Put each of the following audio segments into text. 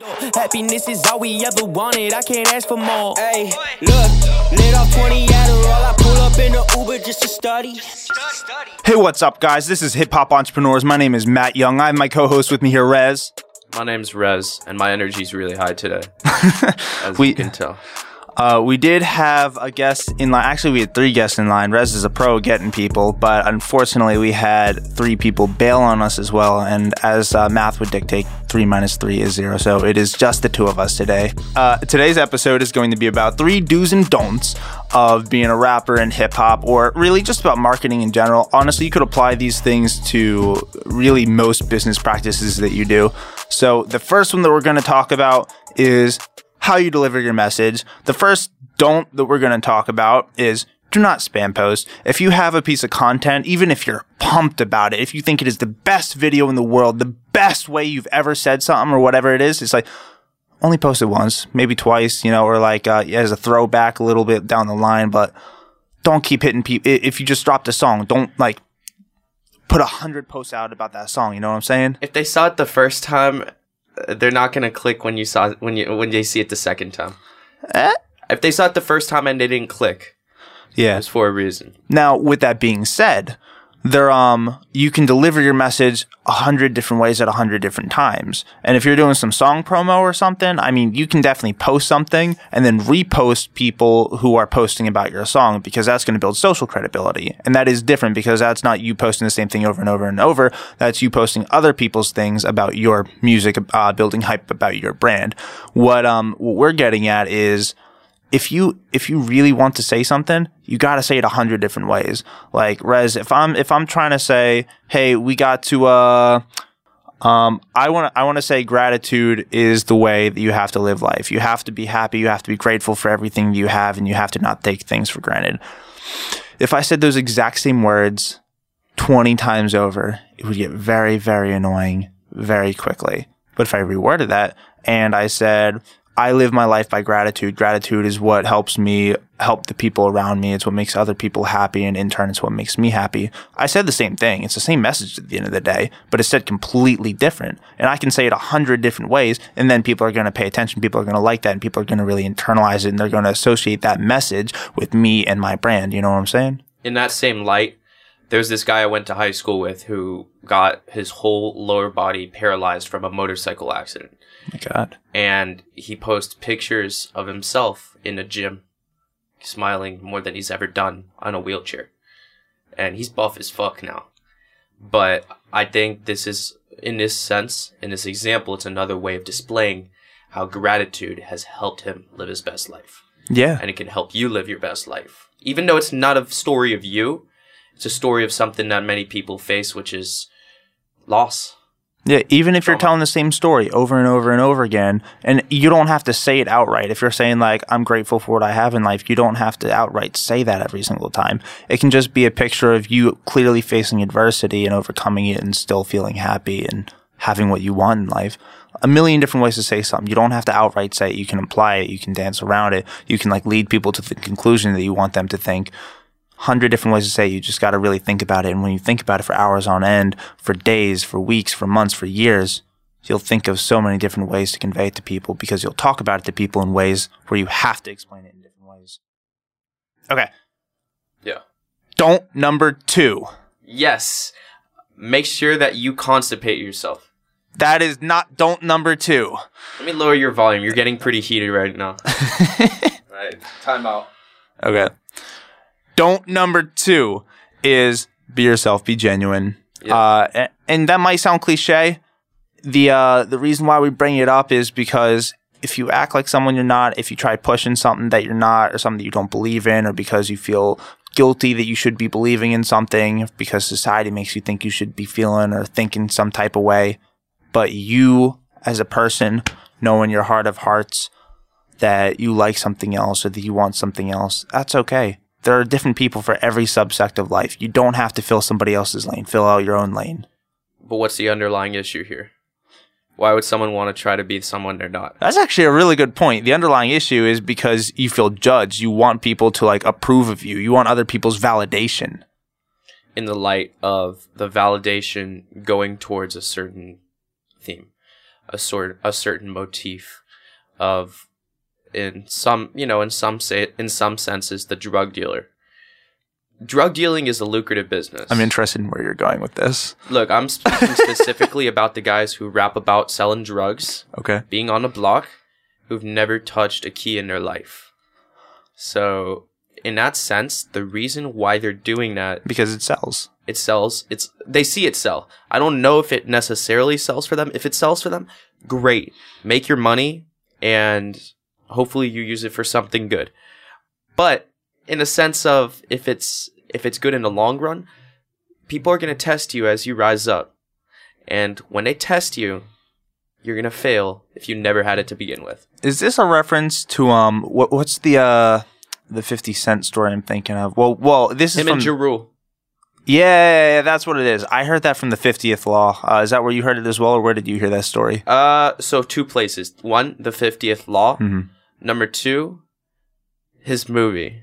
Happiness is all we ever wanted. I can't ask for more. Hey, look, lit off 20 Adderall. I pull up in a Uber just to study. Hey, what's up, guys? This is Hip Hop Entrepreneurs. My name is Matt Young. I have my co host with me here, Rez. My name's Rez, and my energy's really high today, as We- you can tell. Uh, we did have a guest in line. Actually, we had three guests in line. Rez is a pro getting people, but unfortunately, we had three people bail on us as well. And as uh, math would dictate, three minus three is zero. So it is just the two of us today. Uh, today's episode is going to be about three do's and don'ts of being a rapper in hip hop, or really just about marketing in general. Honestly, you could apply these things to really most business practices that you do. So the first one that we're going to talk about is how you deliver your message. The first don't that we're going to talk about is do not spam post. If you have a piece of content, even if you're pumped about it, if you think it is the best video in the world, the best way you've ever said something or whatever it is, it's like only post it once, maybe twice, you know, or like uh, as a throwback a little bit down the line, but don't keep hitting people. If you just dropped a song, don't like put a hundred posts out about that song. You know what I'm saying? If they saw it the first time, they're not gonna click when you saw when you when they see it the second time. Eh? If they saw it the first time and they didn't click, Yeah. it's for a reason. Now, with that being said, there um you can deliver your message a hundred different ways at a hundred different times. And if you're doing some song promo or something, I mean, you can definitely post something and then repost people who are posting about your song because that's going to build social credibility. And that is different because that's not you posting the same thing over and over and over. That's you posting other people's things about your music, uh, building hype about your brand. What um what we're getting at is if you if you really want to say something, you got to say it a hundred different ways. Like Rez, if I'm if I'm trying to say, hey, we got to uh um I want I want to say gratitude is the way that you have to live life. You have to be happy, you have to be grateful for everything you have and you have to not take things for granted. If I said those exact same words 20 times over, it would get very very annoying very quickly. But if I reworded that and I said, I live my life by gratitude. Gratitude is what helps me help the people around me. It's what makes other people happy. And in turn, it's what makes me happy. I said the same thing. It's the same message at the end of the day, but it's said completely different. And I can say it a hundred different ways. And then people are going to pay attention. People are going to like that and people are going to really internalize it and they're going to associate that message with me and my brand. You know what I'm saying? In that same light, there's this guy I went to high school with who got his whole lower body paralyzed from a motorcycle accident. My God. and he posts pictures of himself in a gym, smiling more than he's ever done on a wheelchair. And he's buff as fuck now. But I think this is, in this sense, in this example, it's another way of displaying how gratitude has helped him live his best life. Yeah. And it can help you live your best life. Even though it's not a story of you, it's a story of something that many people face, which is loss. Yeah, even if you're telling the same story over and over and over again, and you don't have to say it outright. If you're saying like I'm grateful for what I have in life, you don't have to outright say that every single time. It can just be a picture of you clearly facing adversity and overcoming it and still feeling happy and having what you want in life. A million different ways to say something. You don't have to outright say it. You can imply it. You can dance around it. You can like lead people to the conclusion that you want them to think hundred different ways to say it. You just got to really think about it. And when you think about it for hours on end, for days, for weeks, for months, for years, you'll think of so many different ways to convey it to people because you'll talk about it to people in ways where you have to explain it in different ways. Okay. Yeah. Don't number two. Yes. Make sure that you constipate yourself. That is not don't number two. Let me lower your volume. You're getting pretty heated right now. right. Time out. Okay. Don't number two is be yourself, be genuine. Yeah. Uh, and that might sound cliche. The uh, the reason why we bring it up is because if you act like someone you're not, if you try pushing something that you're not, or something that you don't believe in, or because you feel guilty that you should be believing in something, because society makes you think you should be feeling or thinking some type of way, but you as a person know in your heart of hearts that you like something else or that you want something else, that's okay. There are different people for every subsect of life. You don't have to fill somebody else's lane. Fill out your own lane. But what's the underlying issue here? Why would someone want to try to be someone they're not? That's actually a really good point. The underlying issue is because you feel judged. You want people to like approve of you. You want other people's validation. In the light of the validation going towards a certain theme. a sort a certain motif of in some you know in some say in some senses the drug dealer. Drug dealing is a lucrative business. I'm interested in where you're going with this. Look, I'm speaking specifically about the guys who rap about selling drugs, Okay. being on the block, who've never touched a key in their life. So, in that sense, the reason why they're doing that Because it sells. it sells it's they see it sell i don't know if it necessarily sells for them if it sells for them great make your money and hopefully you use it for something good but in a sense of if it's if it's good in the long run people are going to test you as you rise up and when they test you you're going to fail if you never had it to begin with Is this a reference to um what what's the uh the 50 cent story I'm thinking of? Well, well, this is him from and Ja Rule. yeah, yeah, yeah, that's what it is. I heard that from the 50th law. Uh, is that where you heard it as well or where did you hear that story? uh so two places one the 50th law Mhm. Number two his movie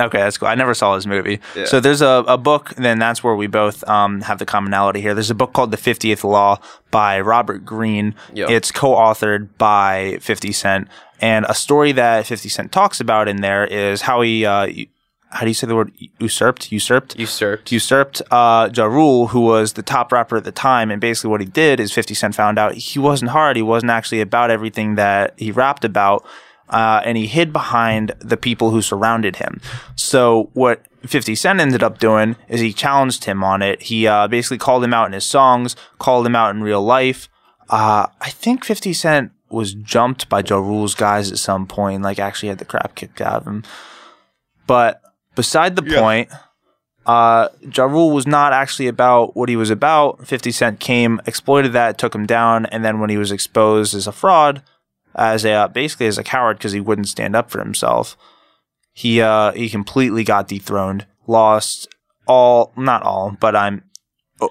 Okay, that's cool. I never saw his movie. Yeah. So there's a, a book, then that's where we both um, have the commonality here. There's a book called The 50th Law by Robert Greene. Yeah. It's co authored by 50 Cent. And a story that 50 Cent talks about in there is how he, uh, how do you say the word? Usurped? Usurped? usurped usurped uh, Ja Rule, who was the top rapper at the time. And basically, what he did is 50 Cent found out he wasn't hard. He wasn't actually about everything that he rapped about. Uh, and he hid behind the people who surrounded him. So, what 50 Cent ended up doing is he challenged him on it. He uh, basically called him out in his songs, called him out in real life. Uh, I think 50 Cent was jumped by Ja Rule's guys at some point, like actually had the crap kicked out of him. But beside the point, uh, Ja Rule was not actually about what he was about. 50 Cent came, exploited that, took him down, and then when he was exposed as a fraud, as a uh, basically as a coward because he wouldn't stand up for himself, he uh, he completely got dethroned, lost all, not all, but I'm oh,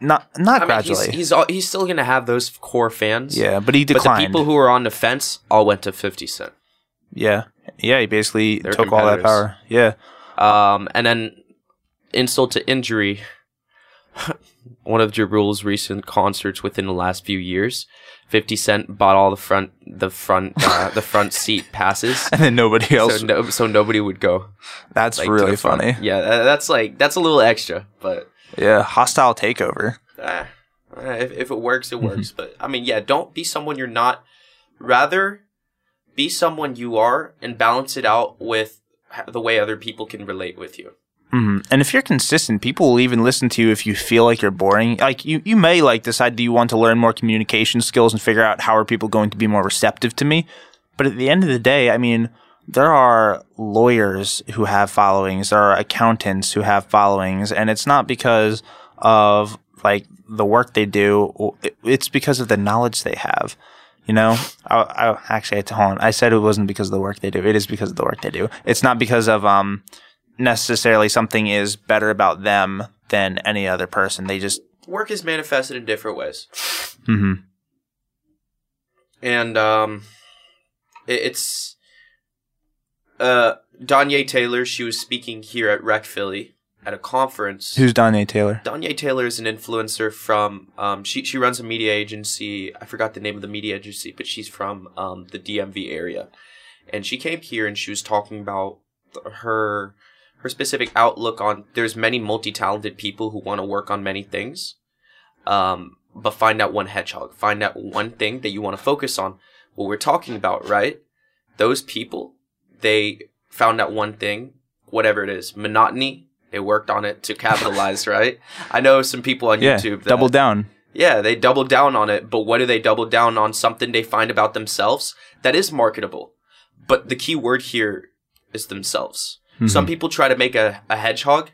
not not I mean, gradually. he's he's, he's still gonna have those core fans. yeah, but he declined. But the people who were on the fence all went to Fifty Cent. yeah, yeah, he basically They're took all that power. Yeah, Um, and then insult to injury. one of Ja Rule's recent concerts within the last few years, Fifty Cent bought all the front the front uh, the front seat passes. and then nobody else. So, no, so nobody would go. that's like, really the front. funny. Yeah, tha- that's like that's a little extra, but Yeah, hostile takeover. uh, if, if it works, it works. but I mean, yeah, don't be someone you're not. Rather, be someone you are and balance it out with the way other people can relate with you. Hmm And if you're consistent, people will even listen to you if you feel like you're boring. Like you, you may like decide that you want to learn more communication skills and figure out how are people going to be more receptive to me. But at the end of the day, I mean, there are lawyers who have followings, there are accountants who have followings, and it's not because of like the work they do. It's because of the knowledge they have. You know, I, I actually, hold on. I said it wasn't because of the work they do. It is because of the work they do. It's not because of um necessarily something is better about them than any other person. They just Work is manifested in different ways, mhm. and um, it, it's uh, Danye Taylor. She was speaking here at Rec Philly at a conference. who's Danye Taylor? Danye Taylor is an influencer from um she she runs a media agency. I forgot the name of the media agency, but she's from um the DMV area. And she came here and she was talking about her her specific outlook on there's many multi-talented people who want to work on many things. Um but find that one hedgehog, find that one thing that you want to focus on. What we're talking about, right? Those people, they found that one thing, whatever it is, monotony, they worked on it to capitalize, right? I know some people on Yeah, YouTube that double down. yeah, they doubled down on it, but what do they double down on? Something they find about themselves that is marketable. But the key word here is themselves. Some mm-hmm. people try to make a, a hedgehog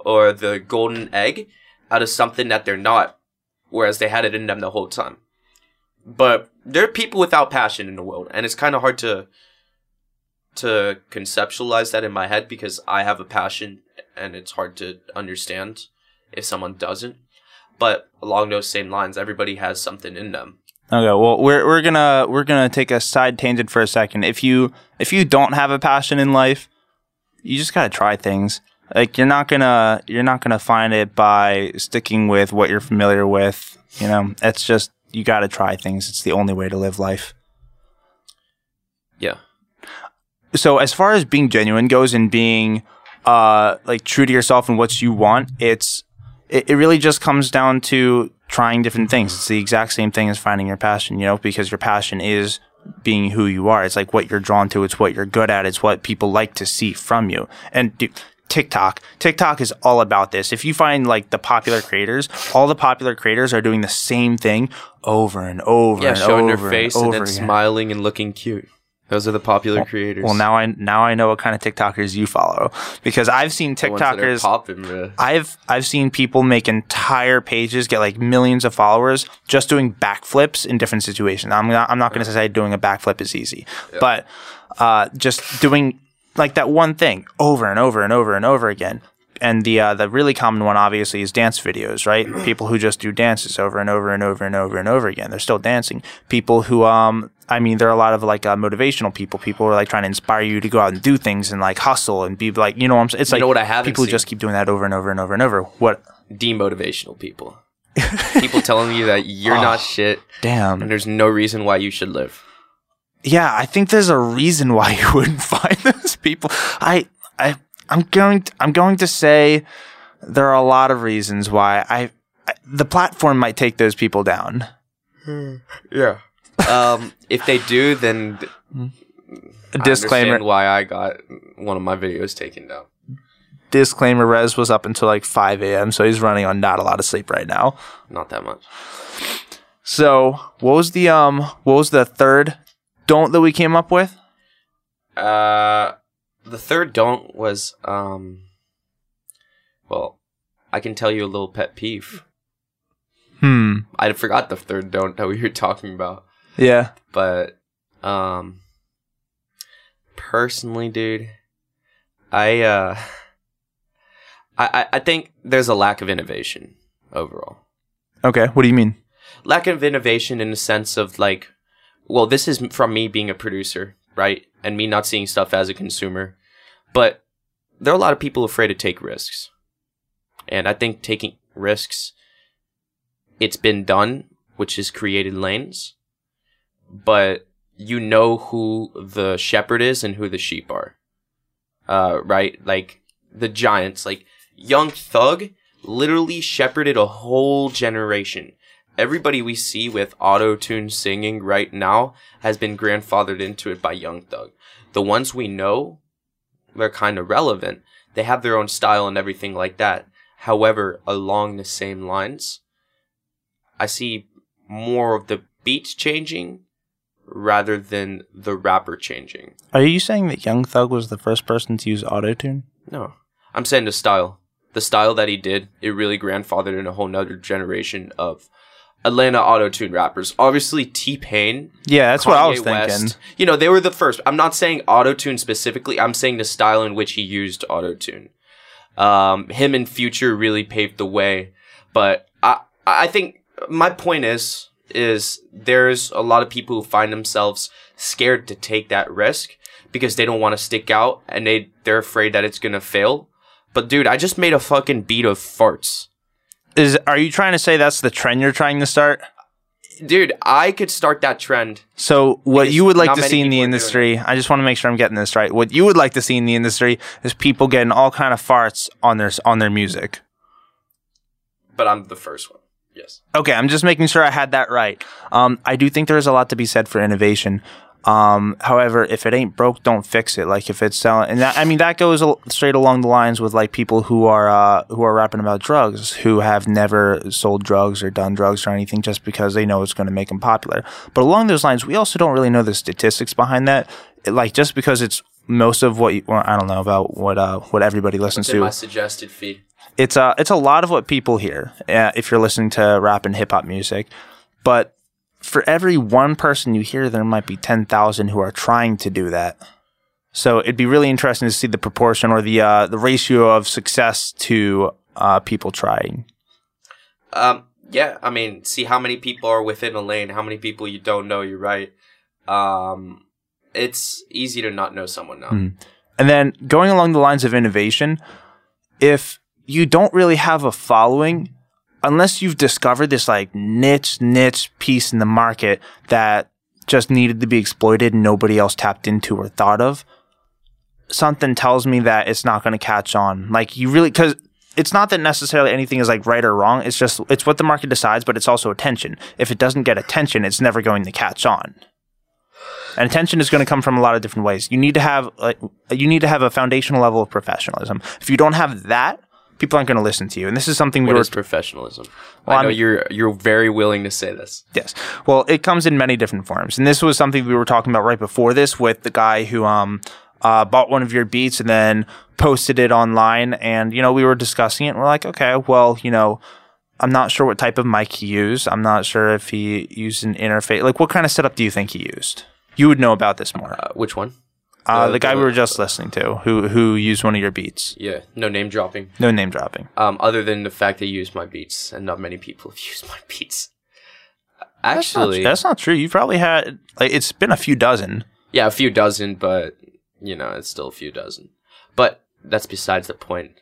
or the golden egg out of something that they're not, whereas they had it in them the whole time. But there are people without passion in the world, and it's kind of hard to to conceptualize that in my head because I have a passion and it's hard to understand if someone doesn't. But along those same lines, everybody has something in them. Okay, well we're we're gonna we're gonna take a side tangent for a second. If you if you don't have a passion in life, you just gotta try things. Like you're not gonna you're not gonna find it by sticking with what you're familiar with. You know, it's just you got to try things. It's the only way to live life. Yeah. So as far as being genuine goes and being uh like true to yourself and what you want, it's it, it really just comes down to trying different things. It's the exact same thing as finding your passion, you know, because your passion is being who you are. It's like what you're drawn to. It's what you're good at. It's what people like to see from you. And dude, TikTok, TikTok is all about this. If you find like the popular creators, all the popular creators are doing the same thing over and over Yeah, and showing over their face and, and, then again. smiling and looking cute. Those are the popular creators. Well, now I now I know what kind of TikTokers you follow because I've seen The ones that are TikTokers. popping, bro. I've I've seen people make entire pages get like millions of followers just doing backflips in different situations. I'm not I'm not going to say doing a backflip is easy, but uh, just doing like that one thing over and over and over and over again. And the uh, the really common one obviously is dance videos, right? People who just do dances over and over and over and over and over again. They're still dancing. People who um I mean, there are a lot of like uh, motivational people. People who are like trying to inspire you to go out and do things and like hustle and be like, you know, what I'm saying it's You like know what I haven't people who seen? just keep doing that over and over and over and over. What? Demotivational people. people telling you that you're Oh. not shit Damn. and there's no reason why you should live. Yeah, I think there's a reason why you wouldn't find those people. I, I, I'm going. To, I'm going to say there are a lot of reasons why I, I the platform might take those people down. Yeah. Um, if they do, then th- A I disclaimer. understand why I got one of my videos taken down. disclaimer. Rez was up until like 5 a.m., so he's running on not a lot of sleep right now. Not that much. So, what was the um? What was the third don't that we came up with? Uh, the third don't was um. Well, I can tell you a little pet peeve. Hmm. I forgot the third don't that we were talking about, Yeah. but um. Personally, dude, I uh. I, I- I think there's a lack of innovation overall. Okay. What do you mean? lack of innovation in the sense of like well this is from me being a producer right? And me not seeing stuff as a consumer. But there are a lot of people afraid to take risks. And i think taking risks it's been done which has created lanes. But you know who the shepherd is and who the sheep are uh right? Like the giants like young thug literally shepherded a whole generation everybody we see with auto tune singing right now has been grandfathered into it by Young Thug. The ones we know, they're kind of relevant. They have their own style and everything like that. However, along the same lines, I see more of the beats changing rather than the rapper changing. Are you saying that Young Thug was the first person to use autotune? No. I'm saying the style. The style that he did, it really grandfathered in a whole nother generation of Atlanta auto-tune rappers. Obviously T Pain. Yeah, that's what I was Kanye thinking. West, you know, they were the first. I'm not saying auto-tune specifically. I'm saying the style in which he used auto-tune. Um, him and Future really paved the way. But I, I think my point is, is there's a lot of people who find themselves scared to take that risk because they don't want to stick out and they, they're afraid that it's going to fail. But dude, I just made a fucking beat of farts. Is are you trying to say that's the trend you're trying to start? Dude, I could start that trend. So what you would like to see in the people are doing industry, I just want to make sure I'm getting this right. What you would like to see in the industry is people getting all kind of farts on their on their music. But I'm the first one. Yes. Okay, I'm just making sure I had that right. Um, I do think there is a lot to be said for innovation. Um, however, if it ain't broke, don't fix it. Like if it's selling, and that, I mean that goes straight along the lines with like people who are uh, who are rapping about drugs, who have never sold drugs or done drugs or anything, just because they know it's going to make them popular. But along those lines, we also don't really know the statistics behind that. It- like just because it's most of what you, well, I don't know about what uh, what everybody listens to my suggested feed. it's a it's a lot of what people hear uh, if you're listening to rap and hip hop music, but for every one person you hear, there might be ten thousand who are trying to do that. So it'd be really interesting to see the proportion or the uh, the ratio of success to uh, people trying. Um, yeah, I mean, see how many people are within a lane, how many people you don't know, you're right. Um, it's easy to not know someone now. Hmm. And then going along the lines of innovation, if you don't really have a following, unless you've discovered this like niche niche piece in the market that just needed to be exploited and nobody else tapped into or thought of, something tells me that it's not going to catch on. Like you really cuz it's not that necessarily anything is like right or wrong. It's just it's what the market decides, but it's also attention. If it doesn't get attention, it's never going to catch on. And attention is going to come from a lot of different ways. You need to have like you need to have a foundational level of professionalism. If you don't have that, people aren't going to listen to you. And this is something we What were is professionalism? Well, I know I'm- you're you're very willing to say this. Yes. Well, it comes in many different forms. And this was something we were talking about right before this with the guy who um uh, bought one of your beats and then posted it online. And, you know, we were discussing it and we're like, okay, well, you know, I'm not sure what type of mic he used. I'm not sure if he used an interface. Like, what kind of setup do you think he used? You would know about this more. Uh, which one? Uh, the- the guy we were just listening to, who who used one of your beats. Yeah, no name dropping. No name dropping. Um, other than the fact that you used my beats, and not many people have used my beats. That's not- Actually, that's not true. You probably had like it's been a few dozen. yeah, a few dozen, but you know, it's still a few dozen. But that's besides the point.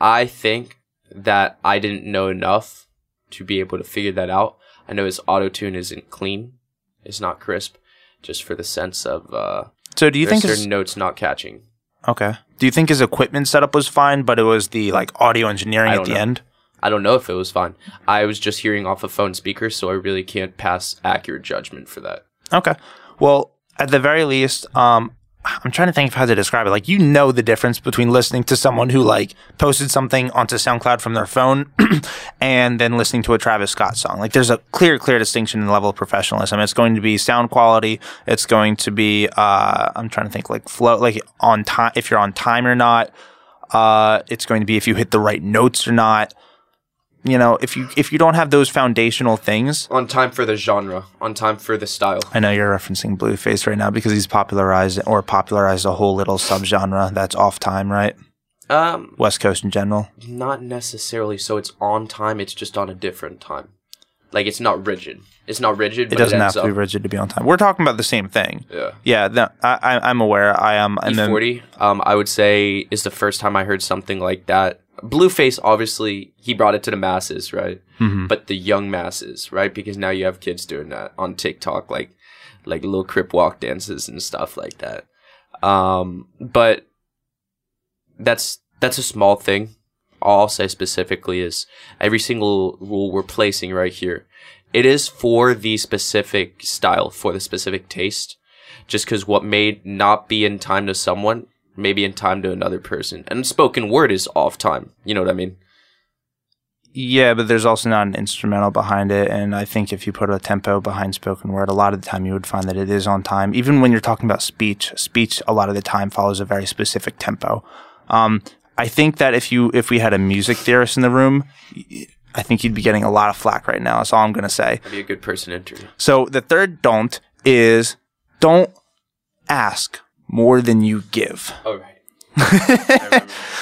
I think that I didn't know enough to be able to figure that out. I know his auto tune isn't clean, it's not crisp, just for the sense of uh, So do you there's think certain his, notes not catching. okay? Do you think his equipment setup was fine, but it was the like audio engineering at the know. end? I don't know if it was fine. I was just hearing off a phone speaker, so I really can't pass accurate judgment for that. Okay. Well, at the very least, um, I'm trying to think of how to describe it. Like, you know the difference between listening to someone who like posted something onto SoundCloud from their phone and then listening to a Travis Scott song. Like, there's a clear, clear distinction in the level of professionalism. It's going to be sound quality. It's going to be, uh, I'm trying to think like flow, like on time, if you're on time or not. Uh, it's going to be if you hit the right notes or not. You know, if you if you don't have those foundational things, On time for the genre, on time for the style. I know you're referencing Blueface right now because he's popularized or popularized a whole little subgenre that's off time, right? Um, West Coast in general. not necessarily. So it's on time. It's just on a different time. Like it's not rigid. It's not rigid. It But doesn't it have to be rigid to be on time. We're talking about the same thing. Yeah. Yeah, no, I, I, I'm aware. I am. then- E40, um, I would say is the first time I heard something like that. Blueface, obviously, he brought it to the masses, right? Mhm. But the young masses, right? Because now you have kids doing that on TikTok, like like little crip walk dances and stuff like that. Um, but that's that's a small thing. All I'll say specifically is every single rule we're placing right here, it is for the specific style, for the specific taste just because what may not be in time to someone may be in time to another person. And spoken word is off time. You know what I mean? Yeah, but there's also not an instrumental behind it. And I think if you put a tempo behind spoken word, a lot of the time you would find that it is on time. Even when you're talking about speech, speech a lot of the time follows a very specific tempo. Um, I think that if you if we had a music theorist in the room, I think you'd be getting a lot of flack right now. That's all I'm gonna say. I'd be a good person interview. So the third don't is don't ask more than you give. All right.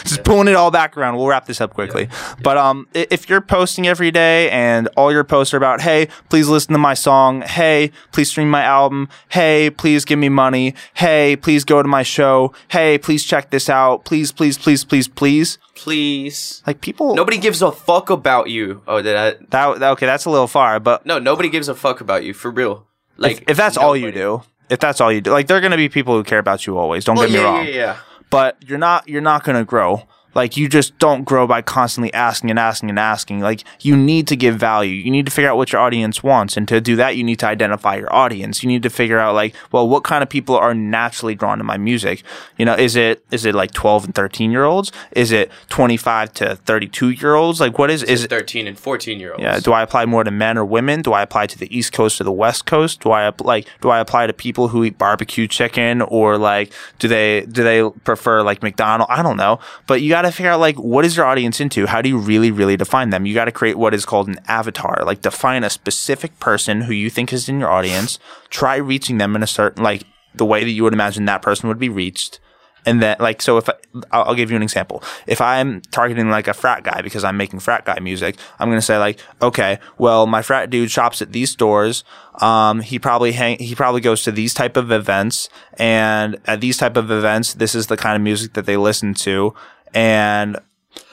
Just pulling it all back around. We'll wrap this up quickly. But um, if you're posting every day and all your posts are about, hey, please listen to my song. Hey, please stream my album. Hey, please give me money. Hey, please go to my show. Hey, please check this out. Please, please, please, please, please. Please. Like people. Nobody gives a fuck about you. Oh, did I? That, that okay. That's a little far, but No, nobody gives a fuck about you for real. Like if, if that's all you do, if that's all you do, like there are gonna be people who care about you always. Don't Well, get me yeah, wrong. yeah, yeah. but you're not you're not going to grow like you just don't grow by constantly asking and asking and asking like you need to give value you need to figure out what your audience wants and to do that you need to identify your audience you need to figure out like well what kind of people are naturally drawn to my music you know is it is it like 12 and 13 year olds is it 25 to 32 year olds like what is is it Thirteen and fourteen year olds. yeah, do I apply more to men or women? Do I apply to the East Coast or the West Coast? Do I like do I apply to people who eat barbecue chicken or like do they do they prefer like McDonald? I don't know. But you got to figure out like what is your audience into? How do you really really define them? You got to create what is called an avatar. Like define a specific person who you think is in your audience. Try reaching them in a certain like the way that you would imagine that person would be reached. And then, like, so if I, I'll, I'll give you an example. If I'm targeting like a frat guy because I'm making frat guy music, I'm gonna say like, okay, well, my frat dude shops at these stores. Um, he probably hang, he probably goes to these type of events, and at these type of events, this is the kind of music that they listen to, and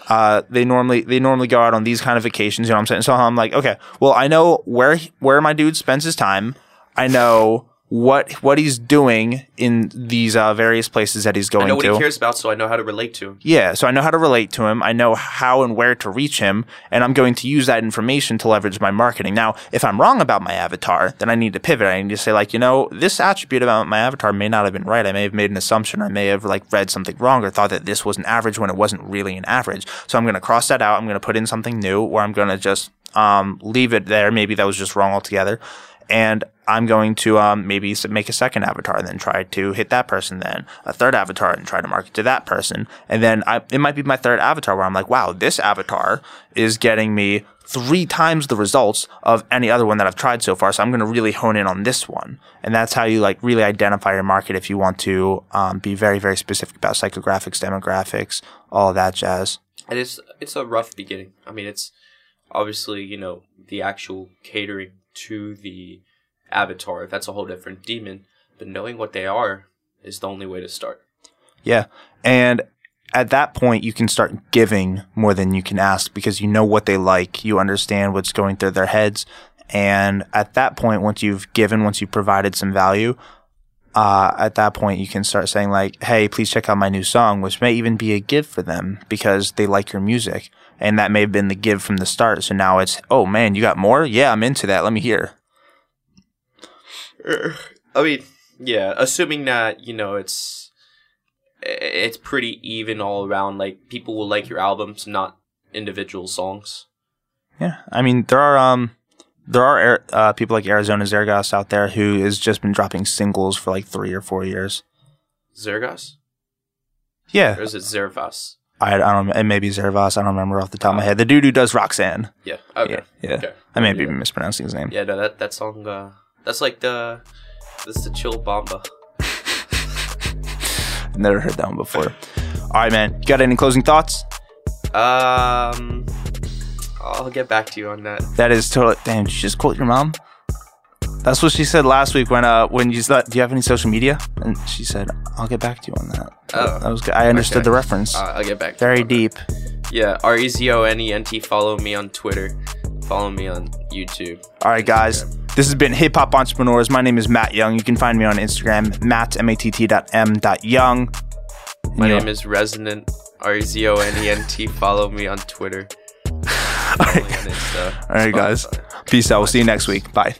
uh, they normally they normally go out on these kind of vacations. You know what I'm saying? So I'm like, okay, well, I know where where my dude spends his time. I know what what he's doing in these uh, various places that he's going to. I know what to. he cares about, so I know how to relate to him. Yeah, so I know how to relate to him. I know how and where to reach him, and I'm going to use that information to leverage my marketing. Now, if I'm wrong about my avatar, then I need to pivot. I need to say, like, you know, this attribute about my avatar may not have been right. I may have made an assumption. I may have like read something wrong or thought that this was an average when it wasn't really an average. So I'm going to cross that out. I'm going to put in something new, or I'm going to just um, leave it there. Maybe that was just wrong altogether. And I'm going to um, maybe make a second avatar and then try to hit that person, then a third avatar and try to market to that person. And then I, it might be my third avatar where I'm like, wow, this avatar is getting me three times the results of any other one that I've tried so far. So I'm going to really hone in on this one. And that's how you like really identify your market if you want to um, be very, very specific about psychographics, demographics, all that jazz. And it's it's a rough beginning. I mean, it's obviously you know the actual catering to the avatar. That's a whole different demon. But knowing what they are is the only way to start. Yeah. And at that point, you can start giving more than you can ask because you know what they like. You understand what's going through their heads. And at that point, once you've given, once you've provided some value, uh, at that point, you can start saying like, Hey, please check out my new song, which may even be a give for them because they like your music. And that may have been the give from the start. So now it's, Oh man, you got more? Yeah, I'm into that. Let me hear. I mean, yeah, assuming that you know it's it's pretty even all around. Like people will like your albums, not individual songs. Yeah, I mean there are um there are uh, people like Arizona Zergas out there who has just been dropping singles for like three or four years. Zergas Yeah, or is it Zervas? I, I don't. It may be Zervas. I don't remember off the top of my head. The dude who does Roxanne. Yeah. Okay. Yeah, yeah. Okay. I may be mispronouncing his name. Yeah, no, that that song. Uh, that's like the that's the chill bomba. Never heard that one before. All right, man. You got any closing thoughts? Um, I'll get back to you on that. That is totally. Damn, did you just quote your mom? That's what she said last week when uh when you said, "Do you have any social media?" And she said, "I'll get back to you on that." Oh. that was good. I understood Okay. the reference. Uh, I'll get back. to you Very on that. deep. Yeah, R E Z O N E N T. Follow me on Twitter. Follow me on YouTube. All right, guys. This has been Hip Hop Entrepreneurs. My name is Matt Young. You can find me on Instagram, matt, M-A-T-T dot M dot Young. My You- name is Rezonent. R E Z O N E N T. Follow me on Twitter. On Insta. All right, guys. Peace out. We'll see you next week. Bye.